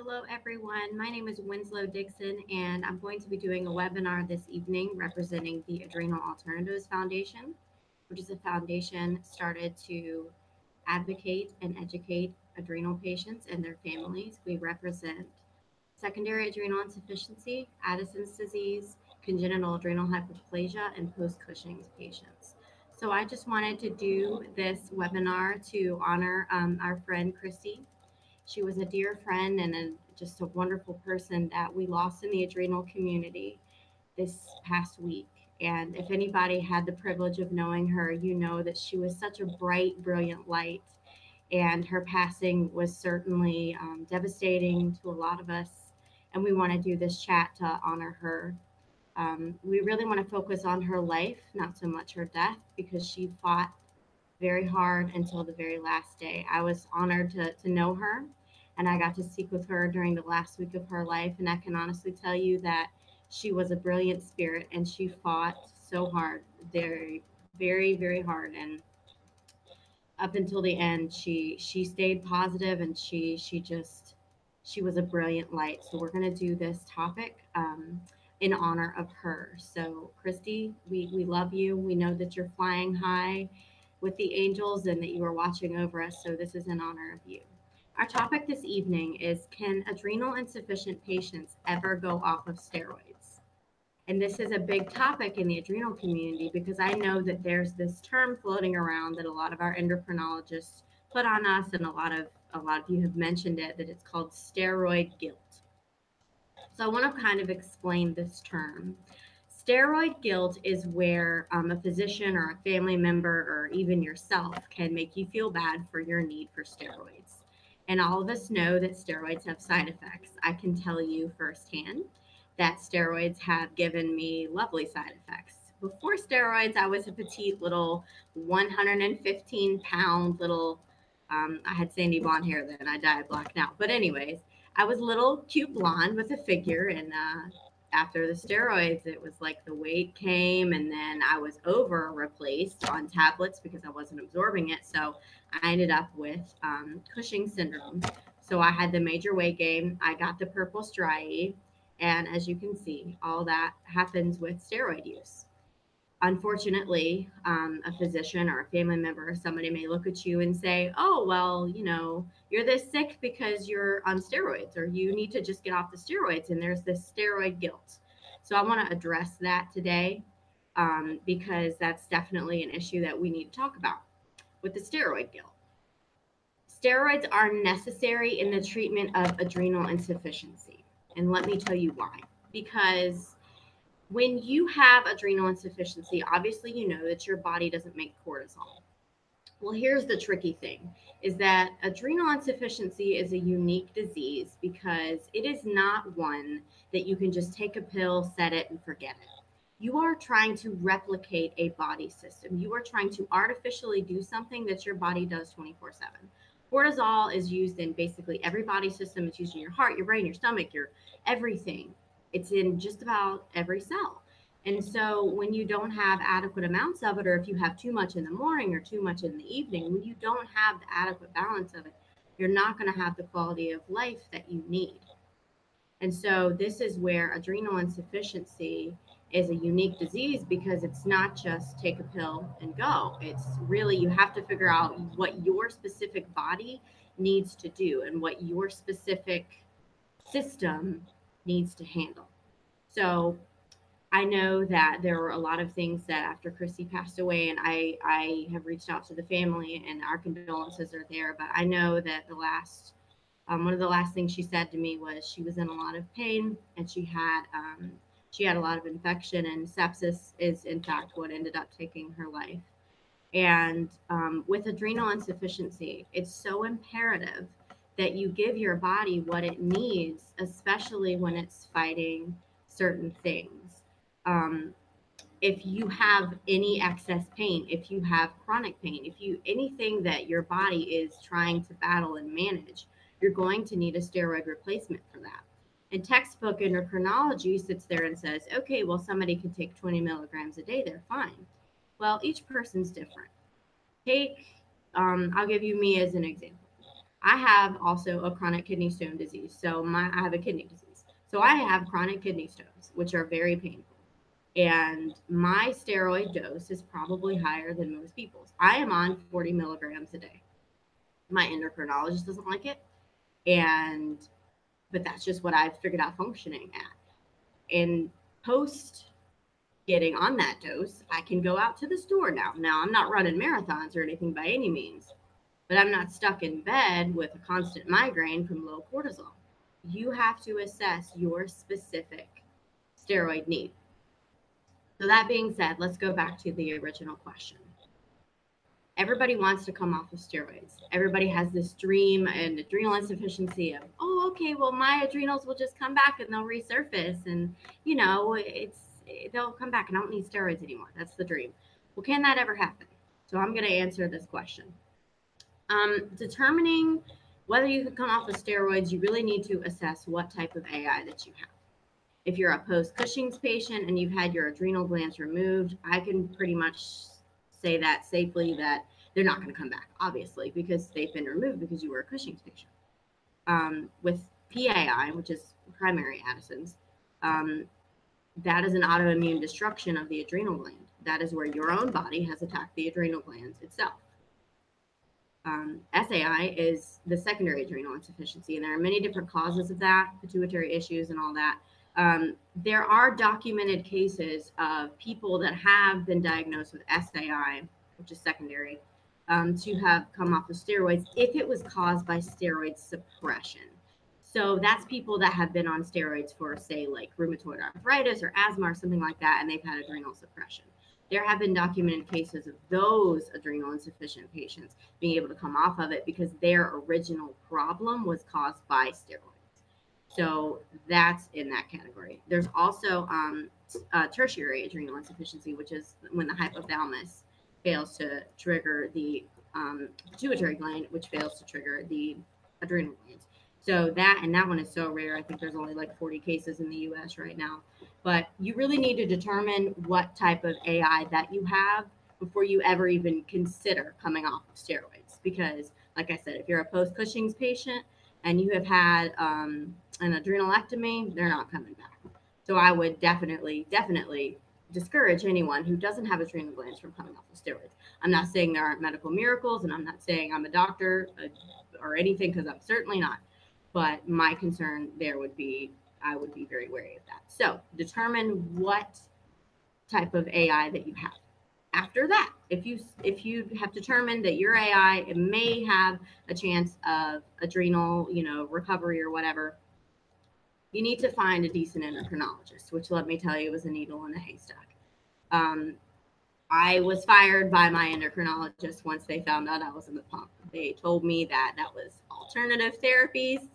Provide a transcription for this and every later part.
Hello, everyone. My name is Winslow Dixon, and I'm going to be doing a webinar this evening representing the Adrenal Alternatives Foundation, which is a foundation started to advocate and educate adrenal patients and their families. We represent secondary adrenal insufficiency, Addison's disease, congenital adrenal hyperplasia, and post Cushing's patients. So I just wanted to do this webinar to honor um, our friend Christy. She was a dear friend and a, just a wonderful person that we lost in the adrenal community this past week. And if anybody had the privilege of knowing her, you know that she was such a bright, brilliant light. And her passing was certainly um, devastating to a lot of us. And we want to do this chat to honor her. Um, we really want to focus on her life, not so much her death, because she fought very hard until the very last day. I was honored to, to know her, and I got to speak with her during the last week of her life. And I can honestly tell you that she was a brilliant spirit and she fought so hard, very, very, very hard. And up until the end, she she stayed positive and she she just she was a brilliant light. So we're gonna do this topic. Um, in honor of her. So, Christy, we, we love you. We know that you're flying high with the angels and that you are watching over us. So, this is in honor of you. Our topic this evening is Can adrenal insufficient patients ever go off of steroids? And this is a big topic in the adrenal community because I know that there's this term floating around that a lot of our endocrinologists put on us, and a lot of a lot of you have mentioned it that it's called steroid guilt. So I want to kind of explain this term. Steroid guilt is where um, a physician or a family member or even yourself can make you feel bad for your need for steroids. And all of us know that steroids have side effects. I can tell you firsthand that steroids have given me lovely side effects. Before steroids, I was a petite little 115 pound little, um, I had sandy blonde hair then, I dyed black now. But, anyways, I was a little cute blonde with a figure, and uh, after the steroids, it was like the weight came, and then I was over replaced on tablets because I wasn't absorbing it. So I ended up with um, Cushing syndrome. So I had the major weight gain. I got the purple striae, and as you can see, all that happens with steroid use unfortunately, um, a physician or a family member or somebody may look at you and say, oh, well, you know, you're this sick because you're on steroids or you need to just get off the steroids. And there's this steroid guilt. So I want to address that today um, because that's definitely an issue that we need to talk about with the steroid guilt. Steroids are necessary in the treatment of adrenal insufficiency. And let me tell you why. Because when you have adrenal insufficiency, obviously you know that your body doesn't make cortisol. Well, here's the tricky thing is that adrenal insufficiency is a unique disease because it is not one that you can just take a pill, set it, and forget it. You are trying to replicate a body system. You are trying to artificially do something that your body does 24 7. Cortisol is used in basically every body system. It's used in your heart, your brain, your stomach, your everything. It's in just about every cell. And so when you don't have adequate amounts of it, or if you have too much in the morning or too much in the evening, when you don't have the adequate balance of it, you're not going to have the quality of life that you need. And so this is where adrenal insufficiency is a unique disease because it's not just take a pill and go. It's really you have to figure out what your specific body needs to do and what your specific system needs to handle. So I know that there were a lot of things that after Christy passed away, and I I have reached out to the family, and our condolences are there. But I know that the last um, one of the last things she said to me was she was in a lot of pain, and she had um, she had a lot of infection, and sepsis is in fact what ended up taking her life. And um, with adrenal insufficiency, it's so imperative that you give your body what it needs, especially when it's fighting certain things. Um, if you have any excess pain, if you have chronic pain, if you anything that your body is trying to battle and manage, you're going to need a steroid replacement for that. And textbook endocrinology sits there and says, okay, well, somebody can take 20 milligrams a day, they're fine. Well, each person's different. Take, um, I'll give you me as an example. I have also a chronic kidney stone disease. So my I have a kidney disease. So I have chronic kidney stones, which are very painful. And my steroid dose is probably higher than most people's. I am on 40 milligrams a day. My endocrinologist doesn't like it. And but that's just what I've figured out functioning at. And post getting on that dose, I can go out to the store now. Now, I'm not running marathons or anything by any means, but I'm not stuck in bed with a constant migraine from low cortisol. You have to assess your specific steroid need. So, that being said, let's go back to the original question. Everybody wants to come off of steroids. Everybody has this dream and adrenal insufficiency of, oh, okay, well, my adrenals will just come back and they'll resurface. And, you know, it's they'll come back. And I don't need steroids anymore. That's the dream. Well, can that ever happen? So I'm going to answer this question. Um, determining whether you can come off of steroids, you really need to assess what type of AI that you have. If you're a post Cushing's patient and you've had your adrenal glands removed, I can pretty much say that safely that they're not going to come back, obviously, because they've been removed because you were a Cushing's patient. Um, with PAI, which is primary Addison's, um, that is an autoimmune destruction of the adrenal gland. That is where your own body has attacked the adrenal glands itself. Um, SAI is the secondary adrenal insufficiency, and there are many different causes of that, pituitary issues, and all that. Um, there are documented cases of people that have been diagnosed with SAI, which is secondary, um, to have come off of steroids if it was caused by steroid suppression. So that's people that have been on steroids for, say, like rheumatoid arthritis or asthma or something like that, and they've had adrenal suppression. There have been documented cases of those adrenal insufficient patients being able to come off of it because their original problem was caused by steroids. So that's in that category. There's also um, uh, tertiary adrenal insufficiency, which is when the hypothalamus fails to trigger the um, pituitary gland, which fails to trigger the adrenal glands. So that and that one is so rare. I think there's only like 40 cases in the US right now. But you really need to determine what type of AI that you have before you ever even consider coming off of steroids. Because, like I said, if you're a post Cushing's patient and you have had um, an adrenalectomy, they're not coming back. So I would definitely, definitely discourage anyone who doesn't have adrenal glands from coming off of steroids. I'm not saying there aren't medical miracles, and I'm not saying I'm a doctor uh, or anything because I'm certainly not. But my concern there would be I would be very wary of that. So determine what type of AI that you have. After that, if you if you have determined that your AI it may have a chance of adrenal, you know, recovery or whatever, you need to find a decent endocrinologist, which let me tell you was a needle in a haystack. Um, I was fired by my endocrinologist once they found out I was in the pump. They told me that that was alternative therapies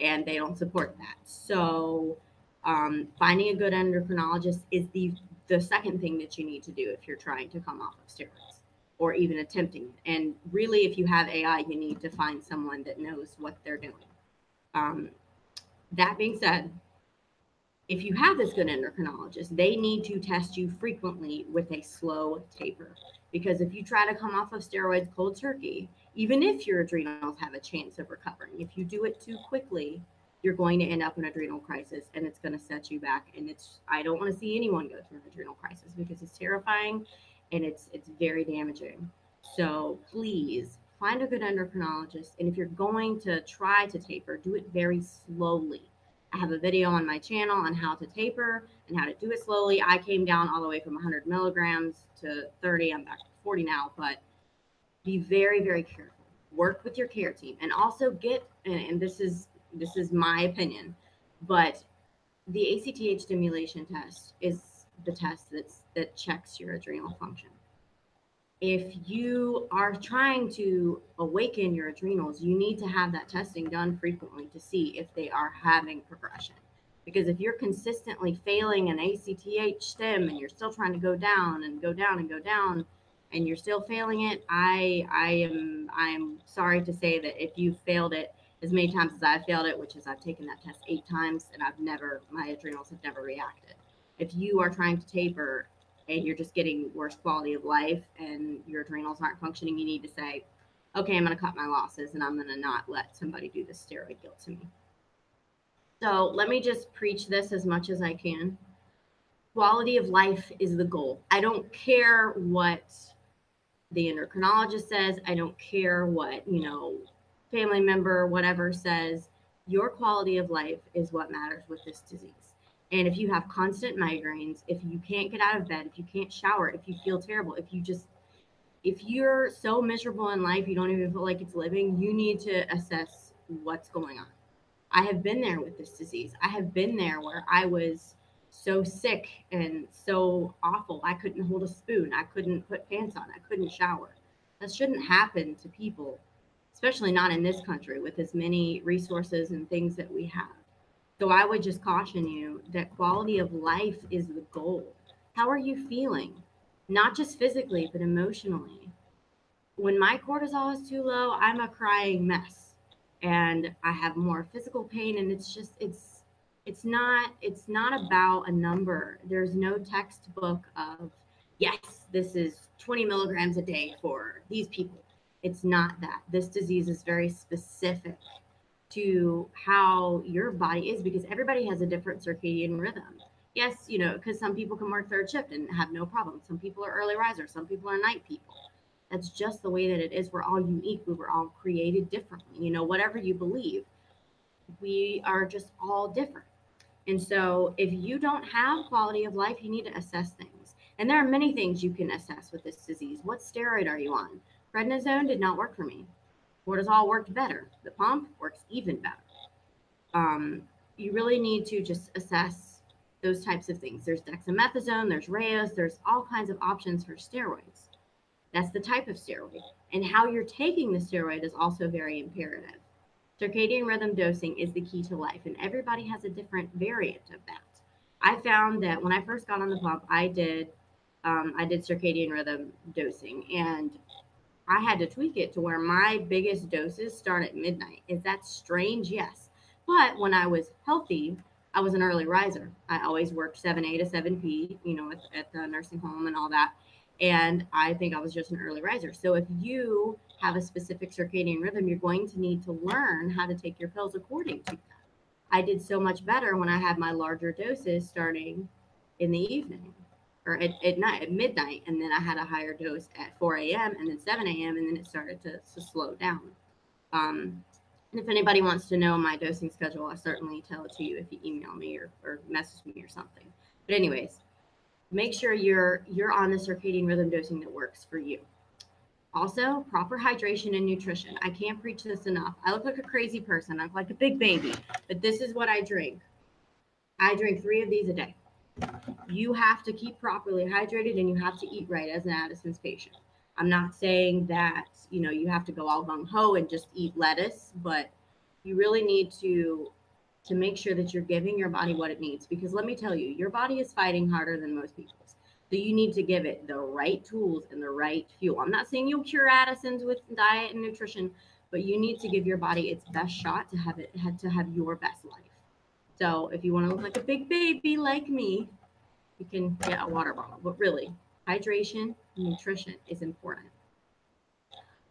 and they don't support that. So um, finding a good endocrinologist is the the second thing that you need to do if you're trying to come off of steroids or even attempting it. And really, if you have AI, you need to find someone that knows what they're doing. Um, that being said, if you have this good endocrinologist, they need to test you frequently with a slow taper. Because if you try to come off of steroids cold turkey, even if your adrenals have a chance of recovering. If you do it too quickly, you're going to end up in adrenal crisis and it's going to set you back. And it's I don't want to see anyone go through an adrenal crisis because it's terrifying and it's it's very damaging. So please find a good endocrinologist. And if you're going to try to taper, do it very slowly. I have a video on my channel on how to taper and how to do it slowly. I came down all the way from 100 milligrams to 30. I'm back to 40 now, but be very very careful work with your care team and also get and, and this is this is my opinion but the acth stimulation test is the test that's that checks your adrenal function if you are trying to awaken your adrenals you need to have that testing done frequently to see if they are having progression because if you're consistently failing an ACTH stim and you're still trying to go down and go down and go down, and you're still failing it, I I am I am sorry to say that if you failed it as many times as I've failed it, which is I've taken that test eight times and I've never my adrenals have never reacted. If you are trying to taper and you're just getting worse quality of life and your adrenals aren't functioning, you need to say, okay, I'm going to cut my losses and I'm going to not let somebody do this steroid guilt to me. So let me just preach this as much as I can. Quality of life is the goal. I don't care what the endocrinologist says. I don't care what, you know, family member, whatever says. Your quality of life is what matters with this disease. And if you have constant migraines, if you can't get out of bed, if you can't shower, if you feel terrible, if you just if you're so miserable in life you don't even feel like it's living, you need to assess what's going on. I have been there with this disease. I have been there where I was so sick and so awful. I couldn't hold a spoon. I couldn't put pants on. I couldn't shower. That shouldn't happen to people, especially not in this country with as many resources and things that we have. So I would just caution you that quality of life is the goal. How are you feeling? Not just physically, but emotionally. When my cortisol is too low, I'm a crying mess and I have more physical pain and it's just it's it's not it's not about a number. There's no textbook of yes, this is 20 milligrams a day for these people. It's not that. This disease is very specific to how your body is because everybody has a different circadian rhythm. Yes, you know, because some people can work third shift and have no problem. Some people are early risers, some people are night people. That's just the way that it is. We're all unique. We were all created differently. You know, whatever you believe, we are just all different. And so, if you don't have quality of life, you need to assess things. And there are many things you can assess with this disease. What steroid are you on? Prednisone did not work for me cortisol worked better. The pump works even better. Um, you really need to just assess those types of things. There's dexamethasone, there's Rayos, there's all kinds of options for steroids. That's the type of steroid. And how you're taking the steroid is also very imperative. Circadian rhythm dosing is the key to life, and everybody has a different variant of that. I found that when I first got on the pump, I did um, I did circadian rhythm dosing, and I had to tweak it to where my biggest doses start at midnight. Is that strange? Yes. But when I was healthy, I was an early riser. I always worked 7A to 7P, you know, at, at the nursing home and all that. And I think I was just an early riser. So if you have a specific circadian rhythm, you're going to need to learn how to take your pills according to that. I did so much better when I had my larger doses starting in the evening or at, at night at midnight and then i had a higher dose at 4 a.m and then 7 a.m and then it started to, to slow down. Um, and if anybody wants to know my dosing schedule i certainly tell it to you if you email me or, or message me or something. But anyways make sure you're you're on the circadian rhythm dosing that works for you. Also proper hydration and nutrition. I can't preach this enough. I look like a crazy person. I look like a big baby but this is what i drink. I drink three of these a day you have to keep properly hydrated and you have to eat right as an Addison's patient. I'm not saying that, you know, you have to go all gung ho and just eat lettuce, but you really need to to make sure that you're giving your body what it needs because let me tell you, your body is fighting harder than most people's. So you need to give it the right tools and the right fuel. I'm not saying you'll cure Addison's with diet and nutrition, but you need to give your body its best shot to have it to have your best life. So if you want to look like a big baby like me, you can get a water bottle. But really, hydration and nutrition is important.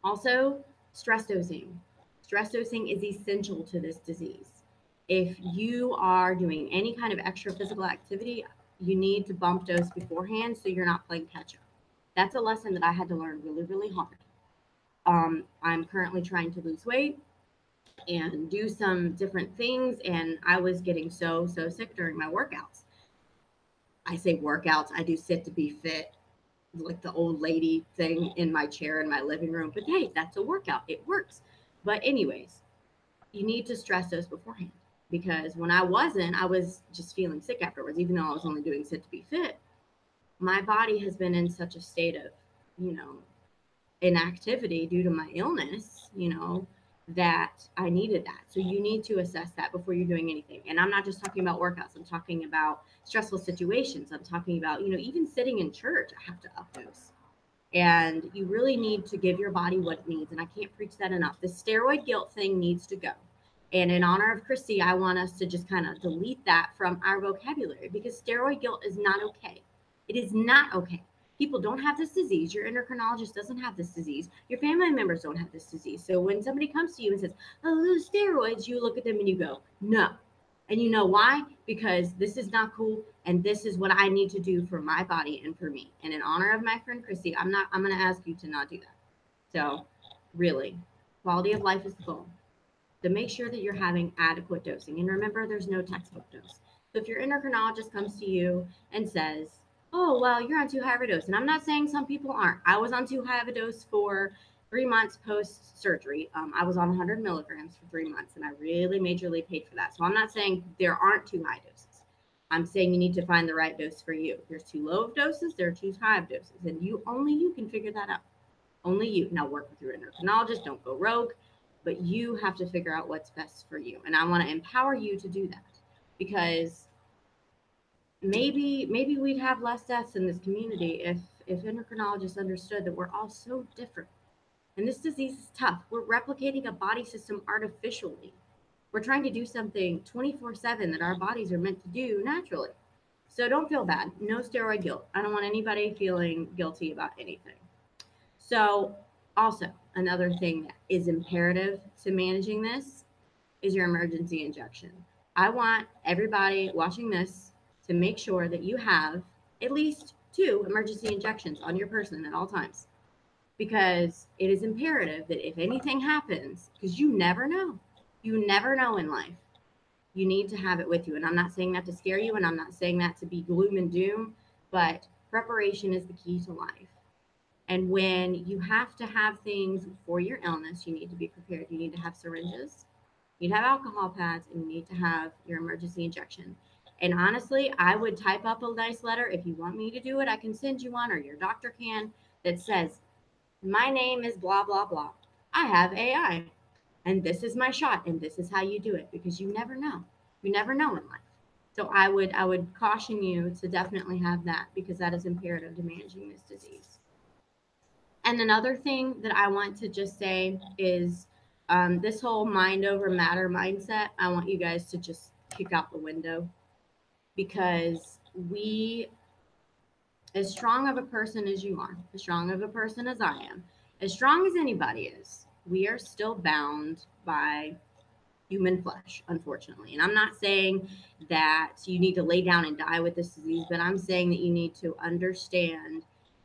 Also, stress dosing. Stress dosing is essential to this disease. If you are doing any kind of extra physical activity, you need to bump dose beforehand so you're not playing catch up. That's a lesson that I had to learn really, really hard. Um, I'm currently trying to lose weight and do some different things. And I was getting so, so sick during my workouts. I say workouts, I do sit to be fit, like the old lady thing in my chair in my living room. But hey, that's a workout, it works. But, anyways, you need to stress those beforehand because when I wasn't, I was just feeling sick afterwards, even though I was only doing sit to be fit. My body has been in such a state of, you know, inactivity due to my illness, you know, that I needed that. So you need to assess that before you're doing anything. And I'm not just talking about workouts, I'm talking about stressful situations. I'm talking about, you know, even sitting in church, I have to up dose. And you really need to give your body what it needs. And I can't preach that enough. The steroid guilt thing needs to go. And in honor of Christy, I want us to just kind of delete that from our vocabulary because steroid guilt is not okay. It is not okay. People don't have this disease. Your endocrinologist doesn't have this disease. Your family members don't have this disease. So when somebody comes to you and says, "Oh, those steroids," you look at them and you go, "No." And you know why? Because this is not cool and this is what I need to do for my body and for me. And in honor of my friend Chrissy, I'm not I'm going to ask you to not do that. So, really, quality of life is the goal. To make sure that you're having adequate dosing. And remember there's no textbook dose. So if your endocrinologist comes to you and says, oh, well, you're on too high of a dose. And I'm not saying some people aren't. I was on too high of a dose for three months post surgery. Um, I was on 100 milligrams for three months, and I really majorly paid for that. So I'm not saying there aren't too high doses. I'm saying you need to find the right dose for you. There's too low of doses, there are too high of doses, and you only you can figure that out. Only you. Now work with your endocrinologist. Don't go rogue, but you have to figure out what's best for you. And I want to empower you to do that because maybe maybe we'd have less deaths in this community if if endocrinologists understood that we're all so different. And this disease is tough. We're replicating a body system artificially. We're trying to do something 24 7 that our bodies are meant to do naturally. So don't feel bad. No steroid guilt. I don't want anybody feeling guilty about anything. So also another thing that is imperative to managing this is your emergency injection. I want everybody watching this to make sure that you have at least two emergency injections on your person at all times because it is imperative that if anything happens, because you never know, you never know in life, you need to have it with you. And I'm not saying that to scare you, and I'm not saying that to be gloom and doom, but preparation is the key to life. And when you have to have things for your illness, you need to be prepared. You need to have syringes, you need to have alcohol pads, and you need to have your emergency injection. And honestly, I would type up a nice letter. If you want me to do it, I can send you one or your doctor can that says, My name is blah, blah, blah. I have AI. And this is my shot. And this is how you do it because you never know. You never know in life. So I would I would caution you to definitely have that because that is imperative to managing this disease. And another thing that I want to just say is um, this whole mind over matter mindset. I want you guys to just kick out the window because we, as strong of a person as you are, as strong of a person as I am, as strong as anybody is, we are still bound by human flesh, unfortunately. And I'm not saying that you need to lay down and die with this disease, but I'm saying that you need to understand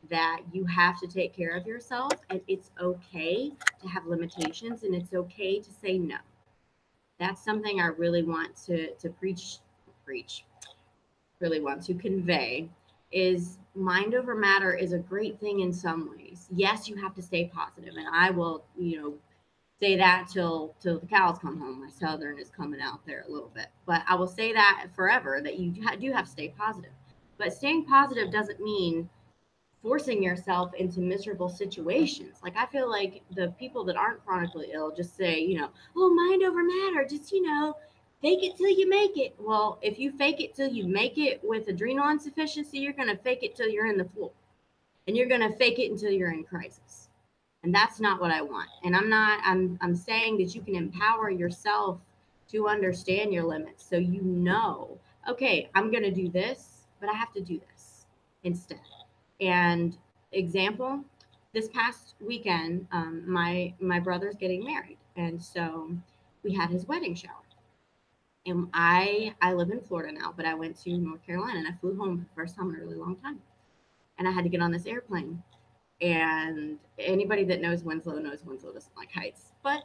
that you have to take care of yourself and it's okay to have limitations and it's okay to say no. That's something I really want to to preach preach really want to convey is mind over matter is a great thing in some ways. Yes, you have to stay positive, and I will, you know, say that till till the cows come home. My southern is coming out there a little bit, but I will say that forever that you do have to stay positive. But staying positive doesn't mean forcing yourself into miserable situations. Like I feel like the people that aren't chronically ill just say, you know, oh, mind over matter, just you know, fake it till you make it. Well, if you fake it till you make it with adrenal insufficiency, you're going to fake it till you're in the floor. And you're going to fake it until you're in crisis. And that's not what I want. And I'm not I'm I'm saying that you can empower yourself to understand your limits so you know, okay, I'm going to do this, but I have to do this instead. And example, this past weekend, um, my my brother's getting married, and so we had his wedding shower and I I live in Florida now, but I went to North Carolina and I flew home for the first time in a really long time. And I had to get on this airplane. And anybody that knows Winslow knows Winslow doesn't like heights, but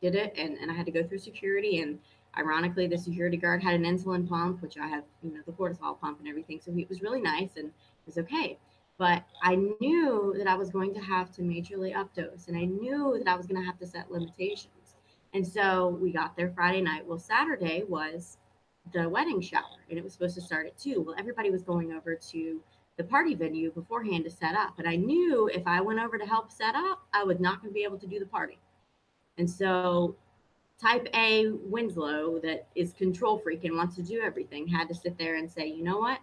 did it and, and I had to go through security and ironically the security guard had an insulin pump, which I have, you know, the cortisol pump and everything. So it was really nice and it was okay. But I knew that I was going to have to majorly updose and I knew that I was going to have to set limitations. And so we got there Friday night. Well, Saturday was the wedding shower and it was supposed to start at two. Well, everybody was going over to the party venue beforehand to set up. But I knew if I went over to help set up, I was not be able to do the party. And so type A Winslow that is control freak and wants to do everything had to sit there and say, you know what?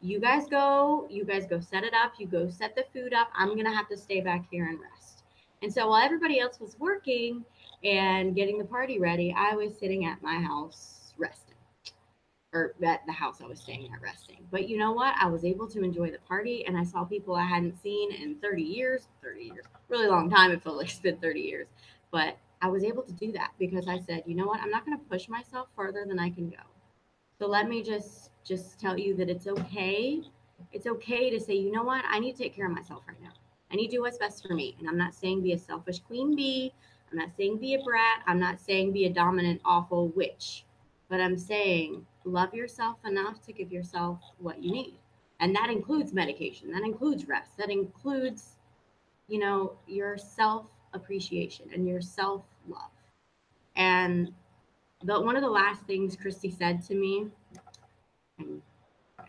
You guys go, you guys go set it up, you go set the food up. I'm going to have to stay back here and rest. And so while everybody else was working, and getting the party ready, I was sitting at my house resting. or at the house I was staying at resting. But you know what? I was able to enjoy the party and I saw people I hadn't seen in 30 years, 30 years, really long time. It felt like it's been 30 years. But I was able to do that because I said, you know what? I'm not going to push myself further than I can go. So let me just just tell you that it's okay. It's okay to say, you know what? I need to take care of myself right now. I need to do what's best for me. And I'm not saying be a selfish queen bee. I'm not saying be a brat. I'm not saying be a dominant, awful witch. But I'm saying love yourself enough to give yourself what you need. And that includes medication, that includes rest, that includes, you know, your self appreciation and your self love. And the one of the last things Christy said to me, and,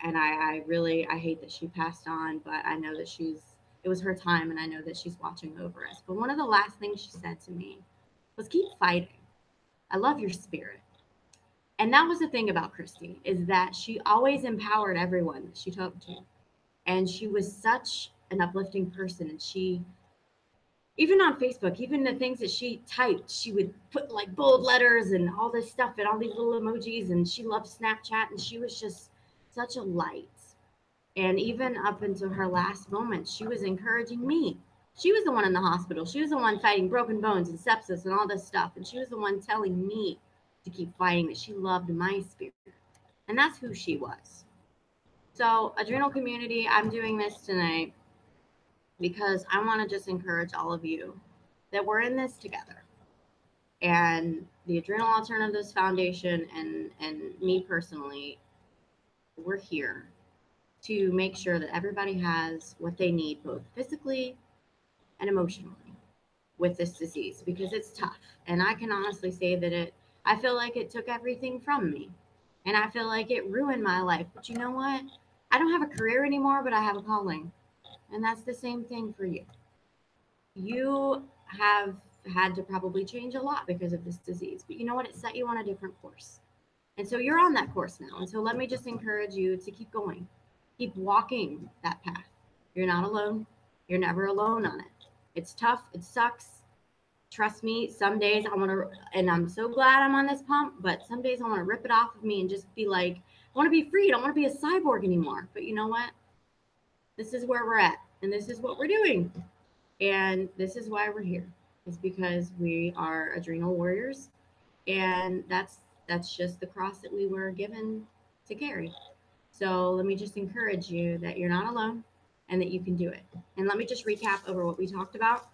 and I, I really I hate that she passed on, but I know that she's it was her time and I know that she's watching over us. But one of the last things she said to me was keep fighting. I love your spirit. And that was the thing about Christy is that she always empowered everyone that she talked to. And she was such an uplifting person and she even on Facebook, even the things that she typed, she would put like bold letters and all this stuff and all these little emojis. And she loved Snapchat and she was just such a light. And even up until her last moment, she was encouraging me. She was the one in the hospital. She was the one fighting broken bones and sepsis and all this stuff. And she was the one telling me to keep fighting, that she loved my spirit. And that's who she was. So, adrenal community, I'm doing this tonight because I want to just encourage all of you that we're in this together. And the Adrenal Alternatives Foundation and and me personally, we're here to make sure that everybody has what they need both physically and emotionally with this disease because it's tough. And I can honestly say that it I feel like it took everything from me. And I feel like it ruined my life. But you know what? I don't have a career anymore, but I have a calling. And that's the same thing for you. You have had to probably change a lot because of this disease, but you know what? It set you on a different course. And so you're on that course now. And so let me just encourage you to keep going, keep walking that path. You're not alone. You're never alone on it. It's tough. It sucks. Trust me, some days I want to, and I'm so glad I'm on this pump, but some days I want to rip it off of me and just be like, I want to be free. I don't want to be a cyborg anymore. But you know what? this is where we're at and this is what we're doing. And this is why we're here. It's because we are adrenal warriors and that's that's just the cross that we were given to carry. So let me just encourage you that you're not alone and that you can do it. And let me just recap over what we talked about.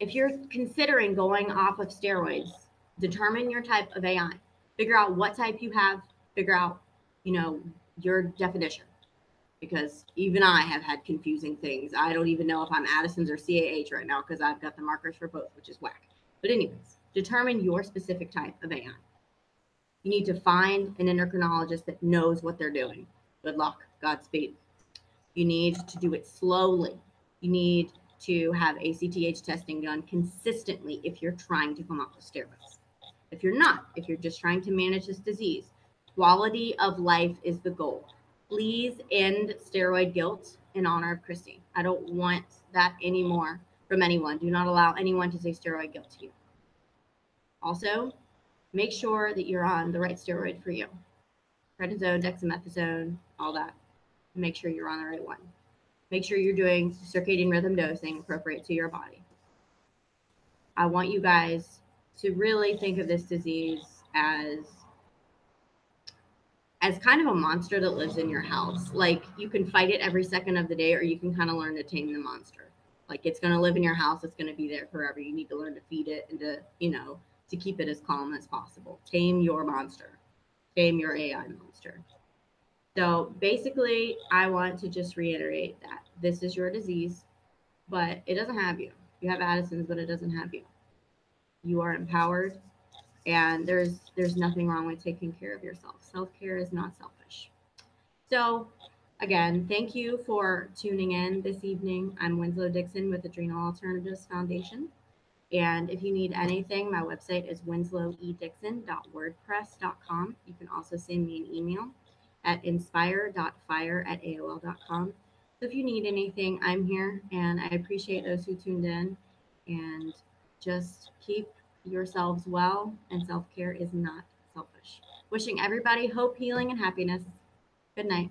If you're considering going off of steroids, determine your type of AI. Figure out what type you have, figure out, you know, your definition because even I have had confusing things. I don't even know if I'm Addison's or CAH right now because I've got the markers for both, which is whack. But, anyways, determine your specific type of AI. You need to find an endocrinologist that knows what they're doing. Good luck, Godspeed. You need to do it slowly. You need to have ACTH testing done consistently if you're trying to come off of steroids. If you're not, if you're just trying to manage this disease, quality of life is the goal please end steroid guilt in honor of Christy. I don't want that anymore from anyone. Do not allow anyone to say steroid guilt to you. Also, make sure that you're on the right steroid for you. Prednisone, dexamethasone, all that. Make sure you're on the right one. Make sure you're doing circadian rhythm dosing appropriate to your body. I want you guys to really think of this disease as as kind of a monster that lives in your house. Like you can fight it every second of the day, or you can kind of learn to tame the monster. Like it's going to live in your house. It's going to be there forever. You need to learn to feed it and to, you know, to keep it as calm as possible. Tame your monster, tame your AI monster. So basically, I want to just reiterate that this is your disease, but it doesn't have you. You have Addison's, but it doesn't have you. You are empowered and there's there's nothing wrong with taking care of yourself self-care is not selfish so again thank you for tuning in this evening i'm winslow dixon with adrenal alternatives foundation and if you need anything my website is winslowedixon.wordpress.com you can also send me an email at inspire.fire at aol.com so if you need anything i'm here and i appreciate those who tuned in and just keep yourselves well, and self care is not selfish. Wishing everybody hope, healing, and happiness. Good night.